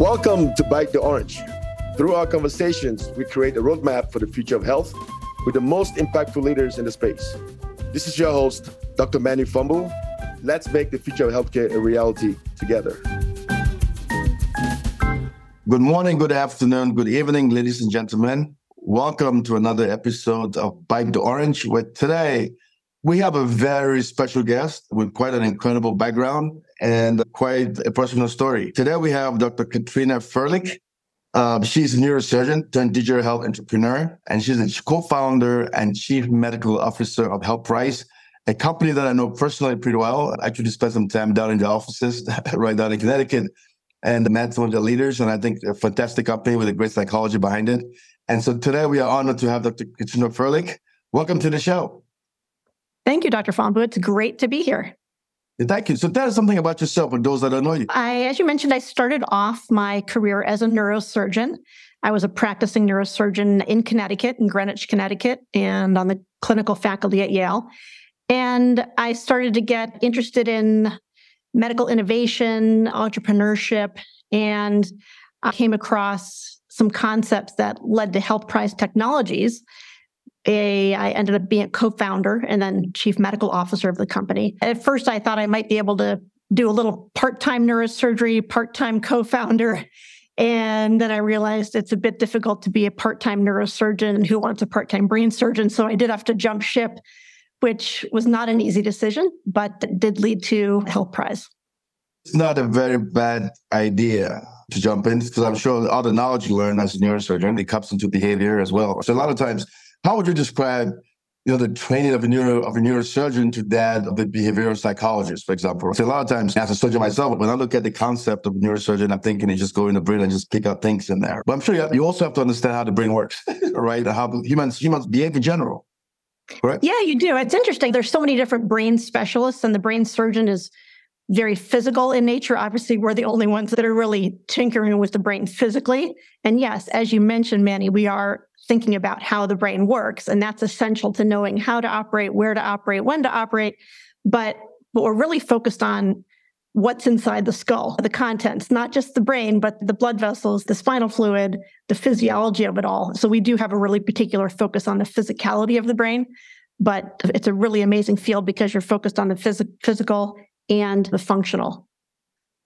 Welcome to Bite the Orange. Through our conversations, we create a roadmap for the future of health with the most impactful leaders in the space. This is your host, Dr. Manu Fombu. Let's make the future of healthcare a reality together. Good morning, good afternoon, good evening, ladies and gentlemen. Welcome to another episode of Bite the Orange, where today we have a very special guest with quite an incredible background and quite a personal story. Today we have Dr. Katrina Firlik. Uh, she's a neurosurgeon turned digital health entrepreneur, and she's a co-founder and chief medical officer of HealthPrize, a company that I know personally pretty well. I actually spent some time down in the offices right down in Connecticut and met some of the leaders, and I think a fantastic company with a great psychology behind it. And so today we are honored to have Dr. Katrina Firlik. Welcome to the show. Thank you, Dr. Fombu. It's great to be here. Thank you. So tell us something about yourself for those that know you. I, as you mentioned, I started off my career as a neurosurgeon. I was a practicing neurosurgeon in Connecticut, in Greenwich, Connecticut, and on the clinical faculty at Yale. And I started to get interested in medical innovation, entrepreneurship, and I came across some concepts that led to HealthPrize Technologies, a, I ended up being a co-founder and then chief medical officer of the company. At first, I thought I might be able to do a little part-time neurosurgery, part-time co-founder. And then I realized it's a bit difficult to be a part-time neurosurgeon who wants a part-time brain surgeon. So I did have to jump ship, which was not an easy decision, but did lead to HealthPrize. It's not a very bad idea to jump in because I'm sure all the knowledge you learn as a neurosurgeon, it comes into behavior as well. So a lot of times how would you describe, you know, the training of a neuro of a neurosurgeon to that of the behavioral psychologist, for example? So a lot of times, as a surgeon myself, when I look at the concept of neurosurgeon, I'm thinking it's just go in the brain and just pick out things in there. But I'm sure you, you also have to understand how the brain works, right? How humans humans behave in general. Correct? Yeah, you do. It's interesting. There's so many different brain specialists, and the brain surgeon is very physical in nature. Obviously, we're the only ones that are really tinkering with the brain physically. And yes, as you mentioned, Manny, we are thinking about how the brain works. And that's essential to knowing how to operate, where to operate, when to operate. But, but we're really focused on what's inside the skull, the contents, not just the brain, but the blood vessels, the spinal fluid, the physiology of it all. So we do have a really particular focus on the physicality of the brain, but it's a really amazing field because you're focused on the phys- physical and the functional.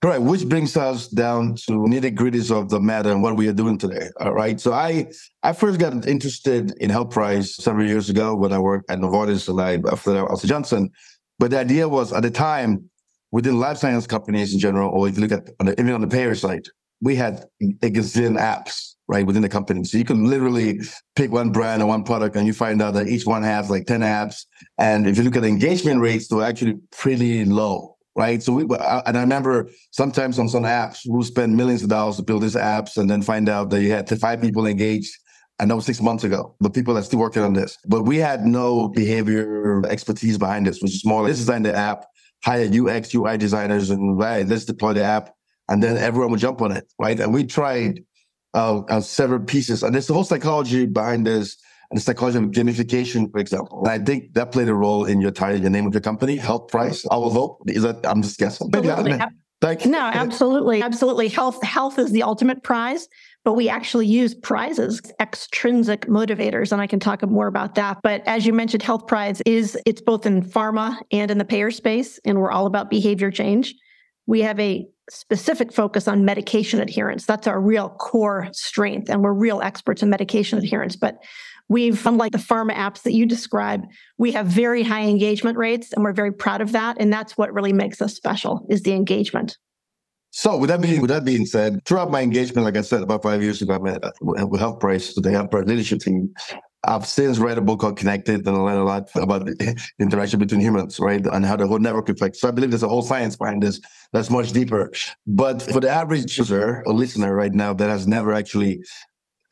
Right, which brings us down to nitty gritties of the matter and what we are doing today. All right, so I I first got interested in HealthPrize several years ago when I worked at Novartis and I after I was Johnson. But the idea was at the time within life science companies in general, or if you look at on the, even on the payer side, we had a gazillion apps right within the company. So you can literally pick one brand or one product, and you find out that each one has like ten apps. And if you look at the engagement rates, they're actually pretty low right? So we and I remember sometimes on some apps we'll spend millions of dollars to build these apps and then find out that you had five people engaged. I know six months ago, but people are still working on this. But we had no behavior expertise behind this, which is more let's design the app, hire UX, UI designers, and right, let's deploy the app, and then everyone will jump on it, right? And we tried uh, several pieces, and there's the whole psychology behind this the psychology of gamification, for example. And I think that played a role in your title, your name of your company, HealthPrize. I will vote. Is that I'm just guessing. Absolutely. Thank you. No, absolutely. Absolutely. Health health is the ultimate prize, but we actually use prizes, extrinsic motivators, and I can talk more about that. But as you mentioned, health prize is it's both in pharma and in the payer space, and we're all about behavior change. We have a specific focus on medication adherence. That's our real core strength, and we're real experts in medication adherence. But We've, unlike the pharma apps that you describe, we have very high engagement rates and we're very proud of that. And that's what really makes us special is the engagement. So with that being with that being said, throughout my engagement, like I said, about five years ago, I met with HealthPrize, the HealthPrize leadership team. I've since read a book called Connected and I learned a lot about the interaction between humans, right? And how the whole network effect. So I believe there's a whole science behind this that's much deeper. But for the average user or listener right now that has never actually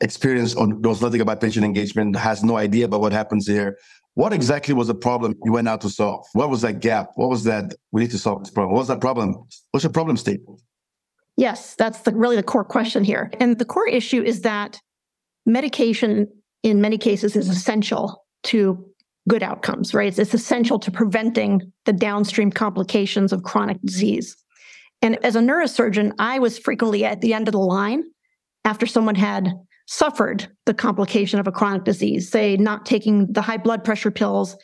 experienced or knows nothing about patient engagement, has no idea about what happens here. What exactly was the problem you went out to solve? What was that gap? What was that we need to solve this problem? What was that problem? What's your problem statement? Yes, that's the, really the core question here. And the core issue is that medication in many cases is essential to good outcomes, right? It's essential to preventing the downstream complications of chronic disease. And as a neurosurgeon, I was frequently at the end of the line after someone had suffered the complication of a chronic disease, say not taking the high blood pressure pills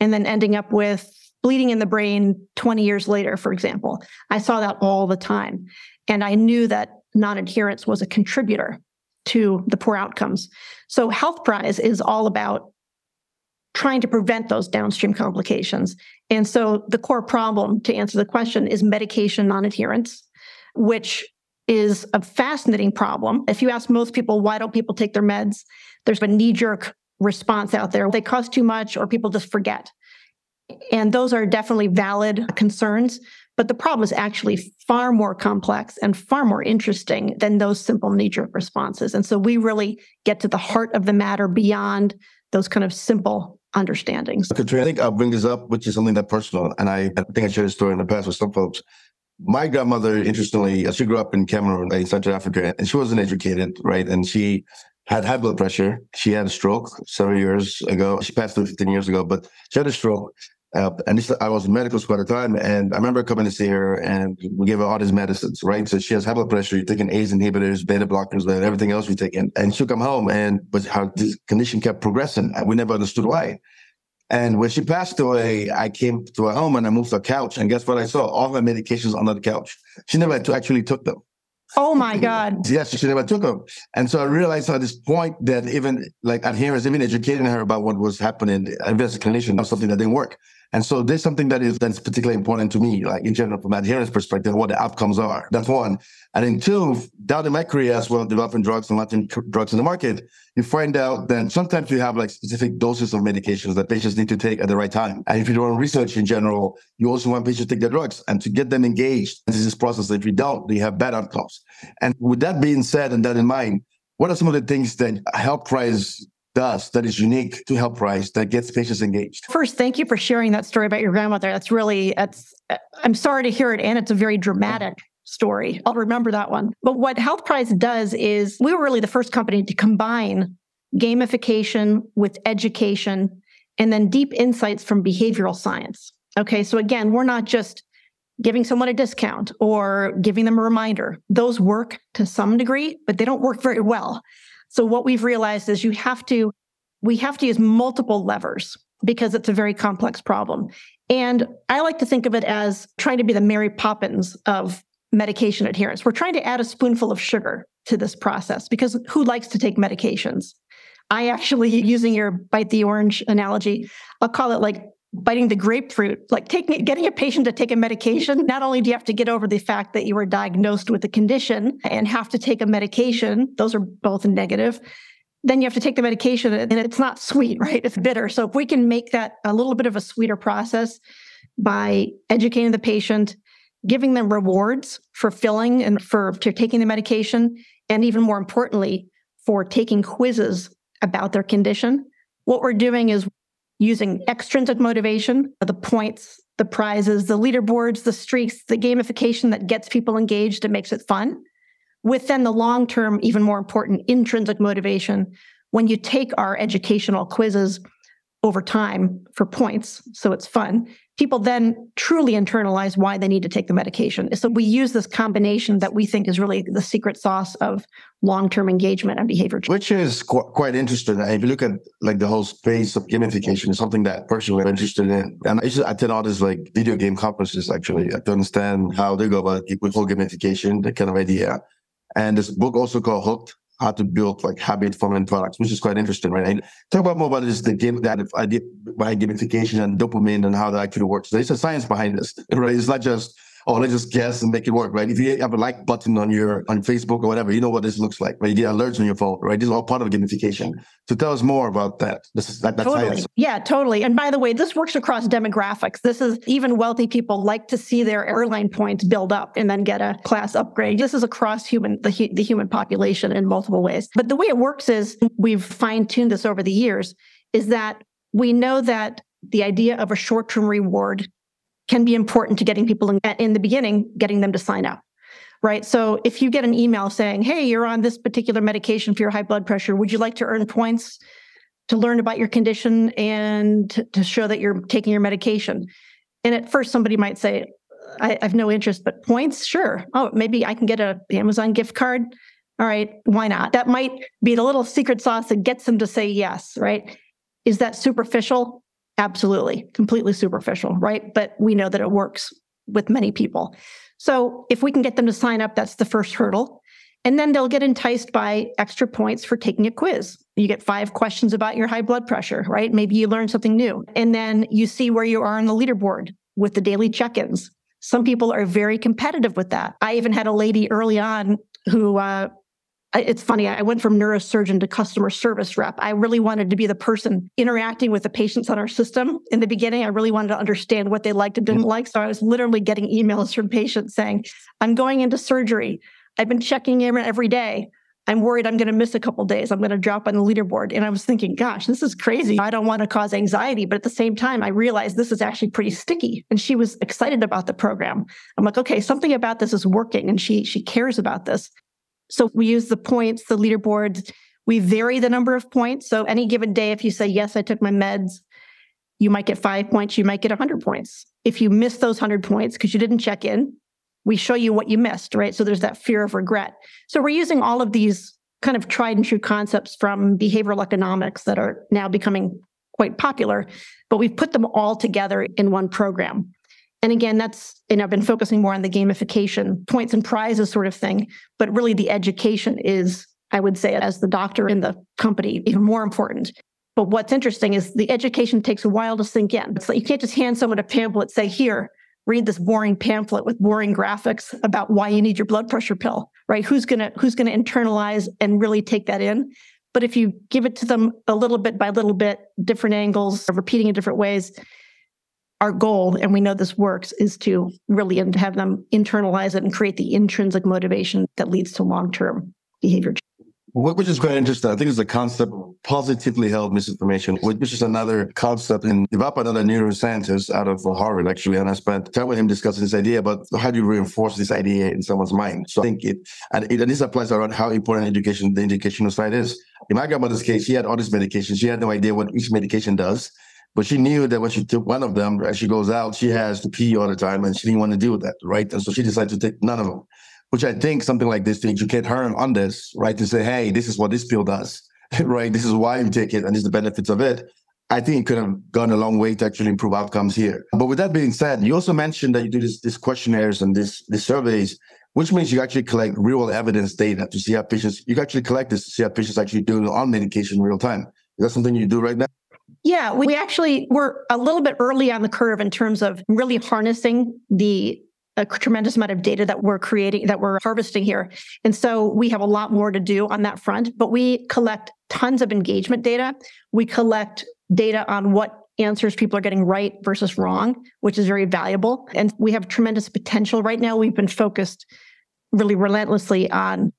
and then ending up with bleeding in the brain 20 years later, for example. I saw that all the time. And I knew that non adherence was a contributor to the poor outcomes. So, Health Prize is all about trying to prevent those downstream complications. And so, the core problem to answer the question is medication non adherence, which is a fascinating problem. If you ask most people, why don't people take their meds? There's a knee jerk response out there. They cost too much, or people just forget. And those are definitely valid concerns. But the problem is actually far more complex and far more interesting than those simple knee jerk responses. And so we really get to the heart of the matter beyond those kind of simple understandings. Katrina, I think I'll bring this up, which is something that personal. And I, I think I shared a story in the past with some folks. My grandmother, interestingly, uh, she grew up in Cameroon, in Central Africa, and she wasn't educated, right? And she had high blood pressure. She had a stroke several years ago. She passed away 15 years ago, but she had a stroke. Uh, and this, I was in medical school at the time, and I remember coming to see her, and we gave her all these medicines, right? So she has high blood pressure. You're taking ACE inhibitors, beta blockers, and everything else you're taking. And she'll come home, and but her condition kept progressing. We never understood why. And when she passed away, I came to her home and I moved to a couch. And guess what I saw? All her medications under the couch. She never actually took them. Oh my God. yes, she never took them. And so I realized at this point that even like adherence, even educating her about what was happening, clinician, was something that didn't work. And so there's something that is that's particularly important to me, like in general, from adherence perspective, what the outcomes are. That's one. And then two, down in my career as well, developing drugs and launching drugs in the market, you find out that sometimes you have like specific doses of medications that patients need to take at the right time. And if you do research in general, you also want patients to take their drugs and to get them engaged in this process. If you don't, you have bad outcomes. And with that being said and that in mind, what are some of the things that HealthPrize does that is unique to Health Prize that gets patients engaged? First, thank you for sharing that story about your grandmother. That's really, that's, I'm sorry to hear it. And it's a very dramatic story. I'll remember that one. But what Health Prize does is we were really the first company to combine gamification with education and then deep insights from behavioral science. Okay. So again, we're not just giving someone a discount or giving them a reminder. Those work to some degree, but they don't work very well. So what we've realized is you have to, we have to use multiple levers because it's a very complex problem. And I like to think of it as trying to be the Mary Poppins of medication adherence. We're trying to add a spoonful of sugar to this process because who likes to take medications? I actually, using your bite the orange analogy, I'll call it like biting the grapefruit, like taking getting a patient to take a medication. Not only do you have to get over the fact that you were diagnosed with a condition and have to take a medication, those are both negative. Then you have to take the medication and it's not sweet, right? It's bitter. So if we can make that a little bit of a sweeter process by educating the patient, giving them rewards for filling and for, for taking the medication, and even more importantly, for taking quizzes about their condition, what we're doing is using extrinsic motivation, the points, the prizes, the leaderboards, the streaks, the gamification that gets people engaged and makes it fun. With then the long term, even more important intrinsic motivation, when you take our educational quizzes over time for points, so it's fun, people then truly internalize why they need to take the medication. So we use this combination that we think is really the secret sauce of long-term engagement and behavior change. Which is qu- quite interesting. If you look at like the whole space of gamification, is something that personally I'm interested in. And I used attend all these like video game conferences actually to understand how they go about with whole gamification, that kind of idea. And this book also called Hooked, how to build like habit forming products, which is quite interesting, right? Talk about more about this the game that idea behind gamification and dopamine and how that actually works. There's a science behind this, right? It's not just oh, let's just guess and make it work, right? If you have a like button on your on Facebook or whatever, you know what this looks like, right? You get alerts on your phone, right? This is all part of gamification. So tell us more about that. This is that, that's totally. science. Yeah, totally. And by the way, this works across demographics. This is even wealthy people like to see their airline points build up and then get a class upgrade. This is across human the, the human population in multiple ways. But the way it works is we've fine tuned this over the years. Is that we know that the idea of a short term reward can be important to getting people in, in the beginning, getting them to sign up. Right. So if you get an email saying, Hey, you're on this particular medication for your high blood pressure, would you like to earn points to learn about your condition and to show that you're taking your medication? And at first, somebody might say, I, have no interest, but points, sure. Oh, maybe I can get a Amazon gift card. All right, why not? That might be the little secret sauce that gets them to say yes, right? Is that superficial? Absolutely, completely superficial, right? But we know that it works with many people. So if we can get them to sign up, that's the first hurdle. And then they'll get enticed by extra points for taking a quiz. You get five questions about your high blood pressure, right? Maybe you learn something new. And then you see where you are on the leaderboard with the daily check ins. Some people are very competitive with that. I even had a lady early on who, uh, it's funny, I went from neurosurgeon to customer service rep. I really wanted to be the person interacting with the patients on our system. In the beginning, I really wanted to understand what they liked and didn't mm-hmm. like. So I was literally getting emails from patients saying, I'm going into surgery. I've been checking in every day. I'm worried I'm going to miss a couple days. I'm going to drop on the leaderboard. And I was thinking, gosh, this is crazy. I don't want to cause anxiety. But at the same time, I realized this is actually pretty sticky. And she was excited about the program. I'm like, okay, something about this is working. And she she cares about this. So we use the points, the leaderboards. We vary the number of points. So any given day, if you say, yes, I took my meds, you might get five points, you might get 100 points. If you miss those 100 points because you didn't check in, we show you what you missed, right? So there's that fear of regret. So we're using all of these kind of tried and true concepts from behavioral economics that are now becoming quite popular, but we've put them all together in one program. And again, that's, and I've been focusing more on the gamification, points and prizes sort of thing, but really the education is, I would say, as the doctor in the company, even more important. But what's interesting is the education takes a while to sink in. It's like you can't just hand someone a pamphlet, say, here, read this boring pamphlet with boring graphics about why you need your blood pressure pill, right? Who's to who's to internalize and really take that in? But if you give it to them a little bit by little bit, different angles, repeating in different ways, our goal, and we know this works, is to really have them internalize it and create the intrinsic motivation that leads to long-term behavior change. which is quite interesting. I think it's a concept of positively held misinformation, which is another concept in developed another neuroscientist out of Harvard, actually. And I spent time with him discussing this idea about how do you reinforce this idea in someone's mind. So I think it, and, it, and this applies around how important education, the educational side is. In my grandmother's case, she had all these medications. She had no idea what each medication does. But she knew that when she took one of them, as she goes out, she has to pee all the time and she didn't want to deal with that, right? And so she decided to take none of them which I think something like this to educate her on this, right? To say, hey, this is what this pill does, right? This is why you take it and this is the benefits of it. I think it could have gone a long way to actually improve outcomes here. But with that being said, you also mentioned that you do this, these questionnaires and this, these surveys, which means you actually collect real evidence data to see how patients, you actually collect this to see how patients actually do on medication in real time. Is that something you do right now? Yeah, we actually were a little bit early on the curve in terms of really harnessing the a tremendous amount of data that we're creating, that we're harvesting here. And so we have a lot more to do on that front, but we collect tons of engagement data. We collect data on what answers people are getting right versus wrong, which is very valuable. And we have tremendous potential right now. We've been focused really relentlessly on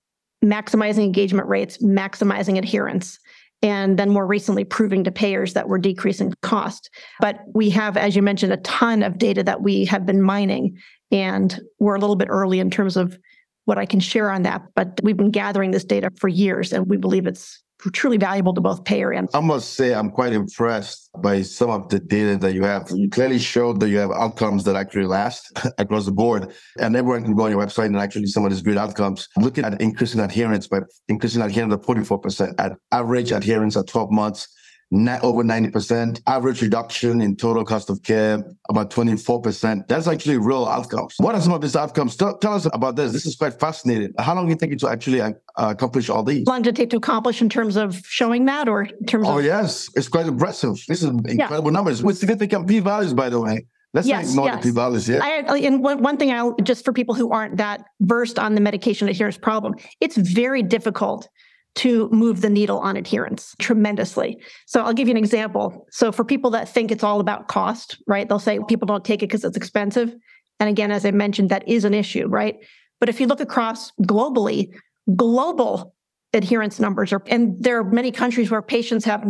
maximizing engagement rates, maximizing adherence, and then more recently proving to payers that we're decreasing cost. But we have, as you mentioned, a ton of data that we have been mining and we're a little bit early in terms of what I can share on that. But we've been gathering this data for years, and we believe it's truly valuable to both payer and. I must say, I'm quite impressed by some of the data that you have. You clearly showed that you have outcomes that actually last across the board, and everyone can go on your website and actually some of these great outcomes. Looking at increasing adherence by increasing adherence to 44%, at average adherence at 12 months not over 90%. Average reduction in total cost of care, about 24%. That's actually real outcomes. What are some of these outcomes? Tell, tell us about this. This is quite fascinating. How long do you think it to actually uh, accomplish all these? How long did it take to accomplish in terms of showing that or in terms oh, of? Oh, yes. It's quite impressive. This is incredible yeah. numbers with significant p values, by the way. Let's yes, not ignore yes. the p values here. I, and one, one thing I'll just for people who aren't that versed on the medication adherence problem, it's very difficult to move the needle on adherence tremendously. So I'll give you an example. So for people that think it's all about cost, right? They'll say people don't take it because it's expensive. And again, as I mentioned, that is an issue, right? But if you look across globally, global adherence numbers are, and there are many countries where patients have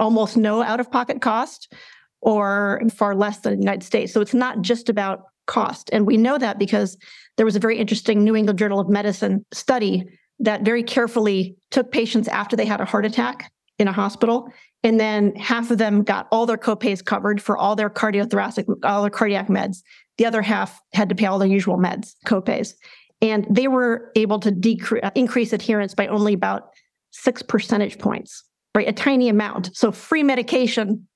almost no out of pocket cost or far less than the United States. So it's not just about cost. And we know that because there was a very interesting New England Journal of Medicine study that very carefully took patients after they had a heart attack in a hospital. And then half of them got all their copays covered for all their cardiothoracic, all their cardiac meds. The other half had to pay all their usual meds, copays. And they were able to decrease, uh, increase adherence by only about six percentage points, right? A tiny amount. So free medication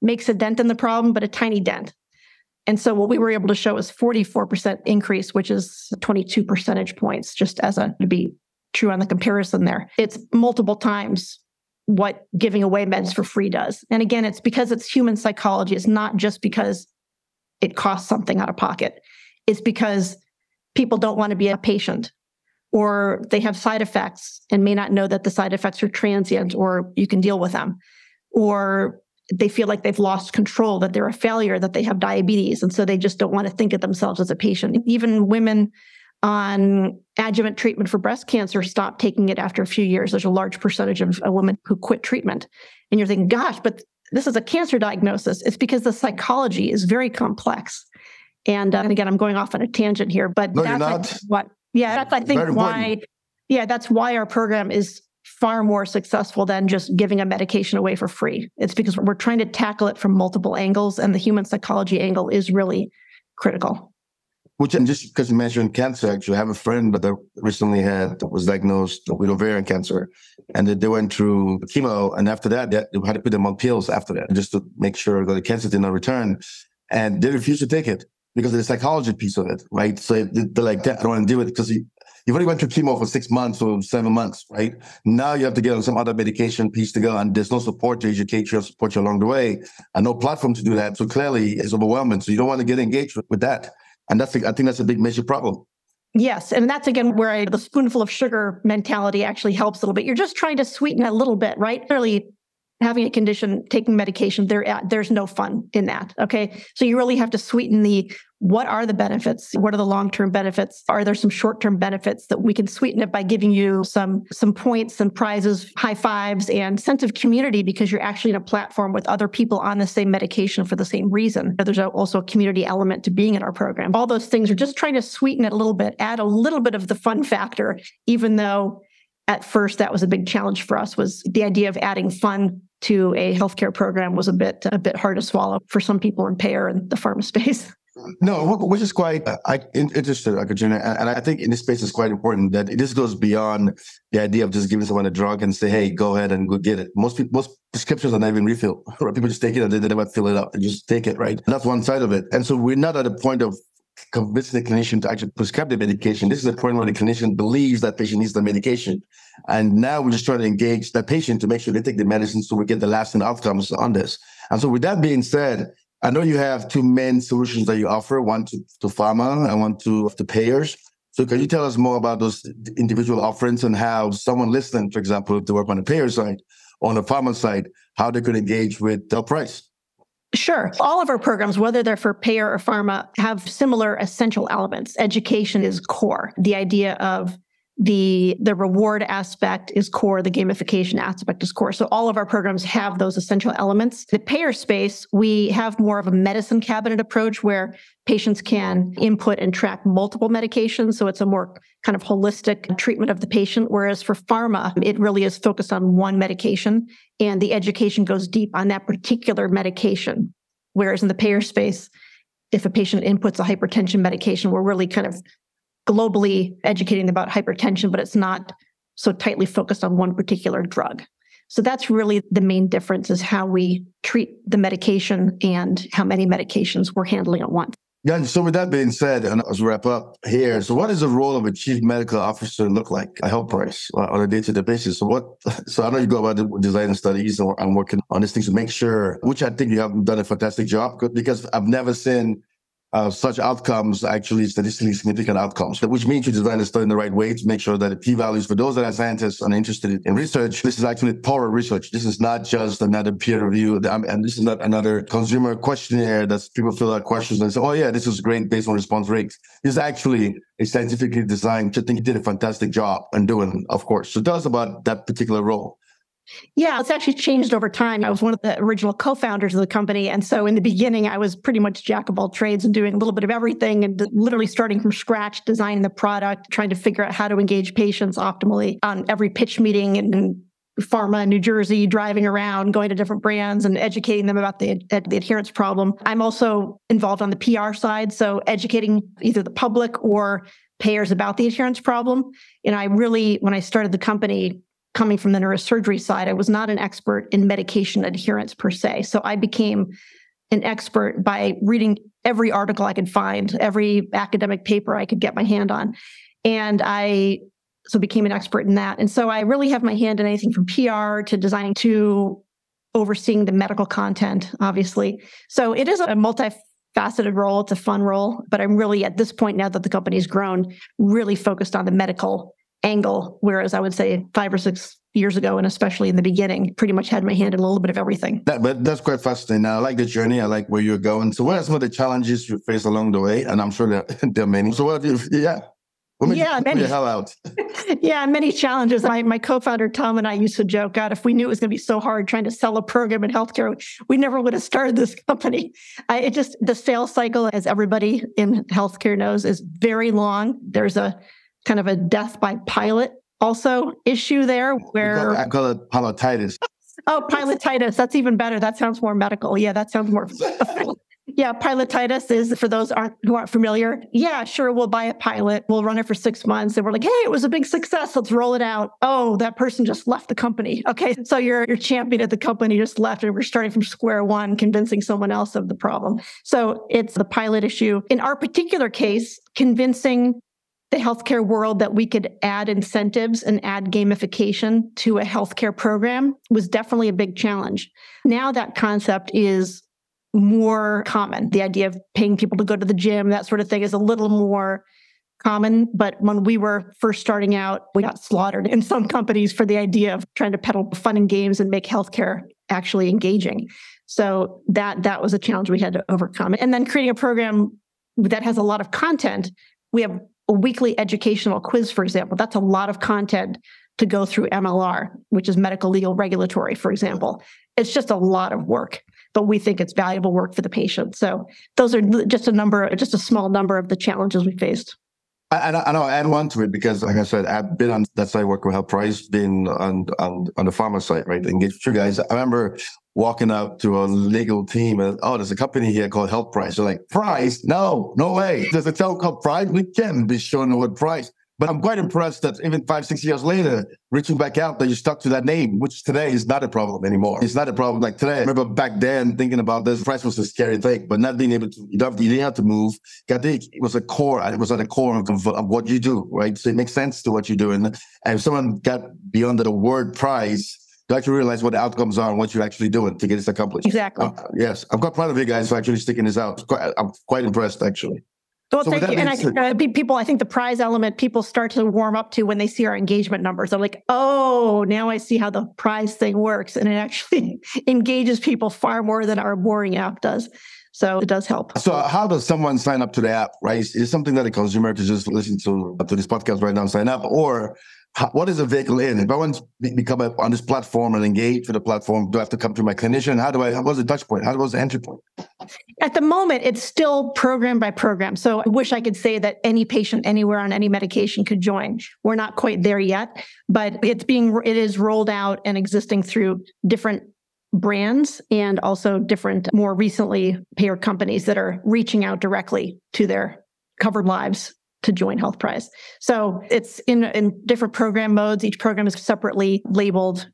makes a dent in the problem, but a tiny dent. And so what we were able to show is 44% increase, which is 22 percentage points, just as a to be true on the comparison there. It's multiple times what giving away meds for free does. And again, it's because it's human psychology. It's not just because it costs something out of pocket. It's because people don't want to be a patient or they have side effects and may not know that the side effects are transient or you can deal with them or they feel like they've lost control that they're a failure that they have diabetes and so they just don't want to think of themselves as a patient even women on adjuvant treatment for breast cancer stop taking it after a few years there's a large percentage of a women who quit treatment and you're thinking gosh but this is a cancer diagnosis it's because the psychology is very complex and, uh, and again i'm going off on a tangent here but no, that's what yeah, that's I think why. Yeah, that's why our program is far more successful than just giving a medication away for free. It's because we're trying to tackle it from multiple angles, and the human psychology angle is really critical. Which, and just because you mentioned cancer, actually, I have a friend that recently had was diagnosed with ovarian cancer, and they went through chemo, and after that, they had to put them on pills after that, just to make sure that the cancer did not return, and they refused to take it because of the psychology piece of it, right? So they're like, I don't want to with it because you, you've only went through chemo for six months or seven months, right? Now you have to get on some other medication piece to go, and there's no support to educate you or support you along the way, and no platform to do that. So clearly, it's overwhelming. So you don't want to get engaged with that, and that's I think that's a big major problem. Yes, and that's again where I, the spoonful of sugar mentality actually helps a little bit. You're just trying to sweeten a little bit, right? Really having a condition, taking medication, there uh, there's no fun in that. Okay, so you really have to sweeten the what are the benefits? What are the long-term benefits? Are there some short-term benefits that we can sweeten it by giving you some some points and prizes, high fives, and sense of community because you're actually in a platform with other people on the same medication for the same reason. There's also a community element to being in our program. All those things are just trying to sweeten it a little bit, add a little bit of the fun factor, even though at first that was a big challenge for us was the idea of adding fun to a healthcare program was a bit a bit hard to swallow for some people in payer and the pharma space. No, which is quite uh, I, interested, Katrina, and I think in this space it's quite important that this goes beyond the idea of just giving someone a drug and say, "Hey, go ahead and go get it." Most most prescriptions are not even refill. Right? People just take it and they, they never fill it up. They just take it, right? That's one side of it. And so we're not at a point of convincing the clinician to actually prescribe the medication. This is the point where the clinician believes that patient needs the medication. And now we're just trying to engage that patient to make sure they take the medicine so we get the lasting outcomes on this. And so with that being said, I know you have two main solutions that you offer, one to, to pharma and one to, to payers. So can you tell us more about those individual offerings and how someone listening, for example, to work on the payer side, on the pharma side, how they could engage with the price? Sure. All of our programs, whether they're for payer or pharma, have similar essential elements. Education is core. The idea of the the reward aspect is core the gamification aspect is core. So all of our programs have those essential elements. The payer space we have more of a medicine cabinet approach where patients can input and track multiple medications. So it's a more kind of holistic treatment of the patient whereas for pharma it really is focused on one medication and the education goes deep on that particular medication. Whereas in the payer space if a patient inputs a hypertension medication we're really kind of globally educating about hypertension, but it's not so tightly focused on one particular drug. So that's really the main difference is how we treat the medication and how many medications we're handling at once. Yeah, so with that being said, and as we wrap up here, so what does the role of a chief medical officer look like at HealthPrize uh, on a day-to-day basis? So what? So I know you go about designing studies, and I'm working on these things to make sure, which I think you have done a fantastic job because I've never seen uh, such outcomes actually statistically significant outcomes, which means you design the study in the right way to make sure that the p-values for those that are scientists and interested in research, this is actually thorough research. This is not just another peer review, and this is not another consumer questionnaire that people fill out questions and say, oh yeah, this is great based on response rates. This is actually a scientifically designed, I think you did a fantastic job in doing, of course. So tell us about that particular role. Yeah, it's actually changed over time. I was one of the original co founders of the company. And so in the beginning, I was pretty much jack of all trades and doing a little bit of everything and literally starting from scratch, designing the product, trying to figure out how to engage patients optimally on every pitch meeting and pharma in New Jersey, driving around, going to different brands and educating them about the, the adherence problem. I'm also involved on the PR side, so educating either the public or payers about the adherence problem. And I really, when I started the company, coming from the neurosurgery side, I was not an expert in medication adherence per se. So I became an expert by reading every article I could find, every academic paper I could get my hand on. And I so became an expert in that. And so I really have my hand in anything from PR to designing to overseeing the medical content, obviously. So it is a multifaceted role. It's a fun role, but I'm really at this point now that the company's grown, really focused on the medical angle. Whereas I would say five or six years ago, and especially in the beginning, pretty much had my hand in a little bit of everything. That, but that's quite fascinating. I like the journey. I like where you're going. So, what are some of the challenges you face along the way? And I'm sure there, there are many. So, what have you, yeah, yeah, many, the hell out. yeah, many challenges. My, my co-founder Tom and I used to joke, God, if we knew it was going to be so hard trying to sell a program in healthcare, we never would have started this company. I, it just the sales cycle, as everybody in healthcare knows, is very long. There's a kind of a death by pilot also issue there where I call it pilotitis. oh, pilotitis. That's even better. That sounds more medical. Yeah, that sounds more Yeah, pilotitis is for those aren't who aren't familiar. Yeah, sure, we'll buy a pilot. We'll run it for six months, and we're like, hey, it was a big success. Let's roll it out. Oh, that person just left the company. Okay, so your your champion at the company just left, and we're starting from square one, convincing someone else of the problem. So it's the pilot issue. In our particular case, convincing the healthcare world that we could add incentives and add gamification to a healthcare program was definitely a big challenge. Now that concept is more common. The idea of paying people to go to the gym, that sort of thing, is a little more common. But when we were first starting out, we got slaughtered in some companies for the idea of trying to peddle fun and games and make healthcare actually engaging. So that that was a challenge we had to overcome. And then creating a program that has a lot of content. We have a weekly educational quiz, for example. That's a lot of content to go through MLR, which is medical legal regulatory, for example. It's just a lot of work but we think it's valuable work for the patient. So those are just a number, just a small number of the challenges we faced. And, and I'll add one to it because, like I said, I've been on that side working with HealthPrize, been on on on the pharma site, right? Engage you guys. I remember walking up to a legal team and oh, there's a company here called HealthPrize. They're like, Prize? No, no way. There's a telco Prize. We can't be showing the word Prize. But I'm quite impressed that even five, six years later, reaching back out, that you stuck to that name, which today is not a problem anymore. It's not a problem like today. I remember back then thinking about this, prize was a scary thing, but not being able to, you, don't, you didn't have to move. it was a core, it was at the core of, of, what you do, right? So it makes sense to what you're doing. And if someone got beyond the word prize, you actually realize what the outcomes are and what you're actually doing to get this accomplished. Exactly. Uh, yes. I'm quite proud of you guys for actually sticking this out. I'm quite impressed, actually. Well, so thank you. And I, uh, people, I think the prize element people start to warm up to when they see our engagement numbers. They're like, oh, now I see how the prize thing works. And it actually engages people far more than our boring app does. So it does help. So how does someone sign up to the app, right? Is something that a consumer to just listen to, uh, to this podcast right now and sign up? Or what is a vehicle in? If I want to become a, on this platform and engage with the platform, do I have to come to my clinician? How do I, how was the touch point? How was the entry point? At the moment, it's still program by program. So I wish I could say that any patient anywhere on any medication could join. We're not quite there yet, but it's being, it is rolled out and existing through different brands and also different, more recently payer companies that are reaching out directly to their covered lives to join HealthPrize. So it's in, in different program modes. Each program is separately labeled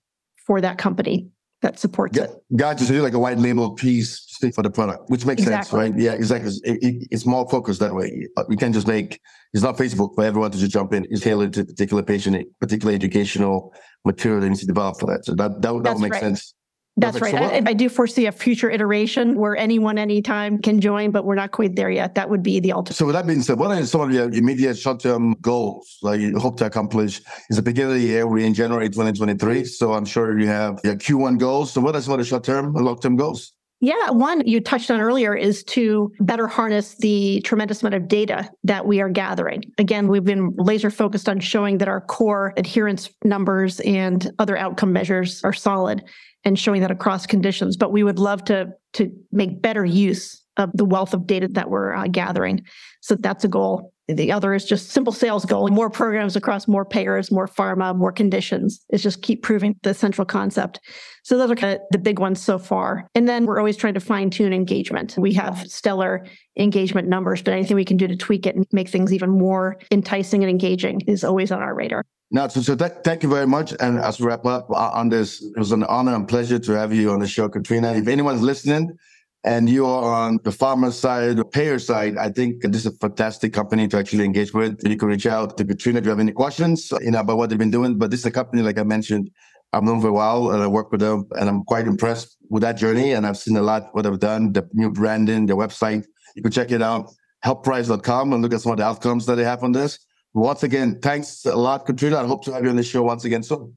for that company that supports yeah, it. Gotcha. So you're like a white label piece for the product, which makes exactly. sense, right? Yeah, exactly. It, it, it's more focused that way. Uh, we can just make it's not Facebook for everyone to just jump in. It's tailored to a particular patient, particular educational material that needs to develop for that. So that that, that would make right. sense. That's right. I, I, do foresee a future iteration where anyone, anytime can join, but we're not quite there yet. That would be the ultimate. So, with that being said, what are some of your immediate short term goals that you hope to accomplish? It's the beginning of the year. We're in January 2023. So, I'm sure you have your Q1 goals. So, what are some of the short term and long term goals? Yeah, one you touched on earlier is to better harness the tremendous amount of data that we are gathering. Again, we've been laser focused on showing that our core adherence numbers and other outcome measures are solid and showing that across conditions. But we would love to to make better use of the wealth of data that we're uh, gathering. So that's a goal. The other is just simple sales goal, more programs across more payers, more pharma, more conditions. It's just keep proving the central concept. So those are kind of the big ones so far. And then we're always trying to fine tune engagement. We have stellar engagement numbers, but anything we can do to tweak it and make things even more enticing and engaging is always on our radar. Now, so, so that, thank you very much. And as we wrap up uh, on this, it was an honor and pleasure to have you on the show, Katrina. If anyone's listening, and you are on the pharma side, the payer side, I think this is a fantastic company to actually engage with. You can reach out to Katrina if you have any questions, you know, about what they've been doing. But this is a company, like I mentioned, I've known for a while and I work with them and I'm quite impressed with that journey. And I've seen a lot what they've done, the new branding, their website. You can check it out, healthprize.com and look at some of the outcomes that they have on this. Once again, thanks a lot, Katrina. I hope to have you on the show once again soon.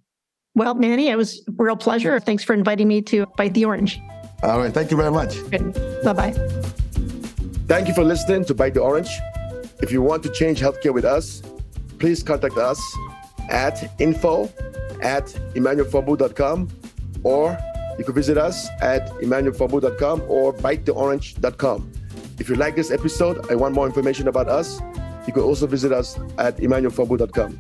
Well, Manny, it was a real pleasure. Thanks for inviting me to Bite the Orange. All right. Thank you very much. Bye bye. Thank you for listening to Bite the Orange. If you want to change healthcare with us, please contact us at info at emmanuelfombu.com or you can visit us at emmanuelfombu.com or bitetheorange.com. If you like this episode and want more information about us, you can also visit us at emmanuelfombu.com.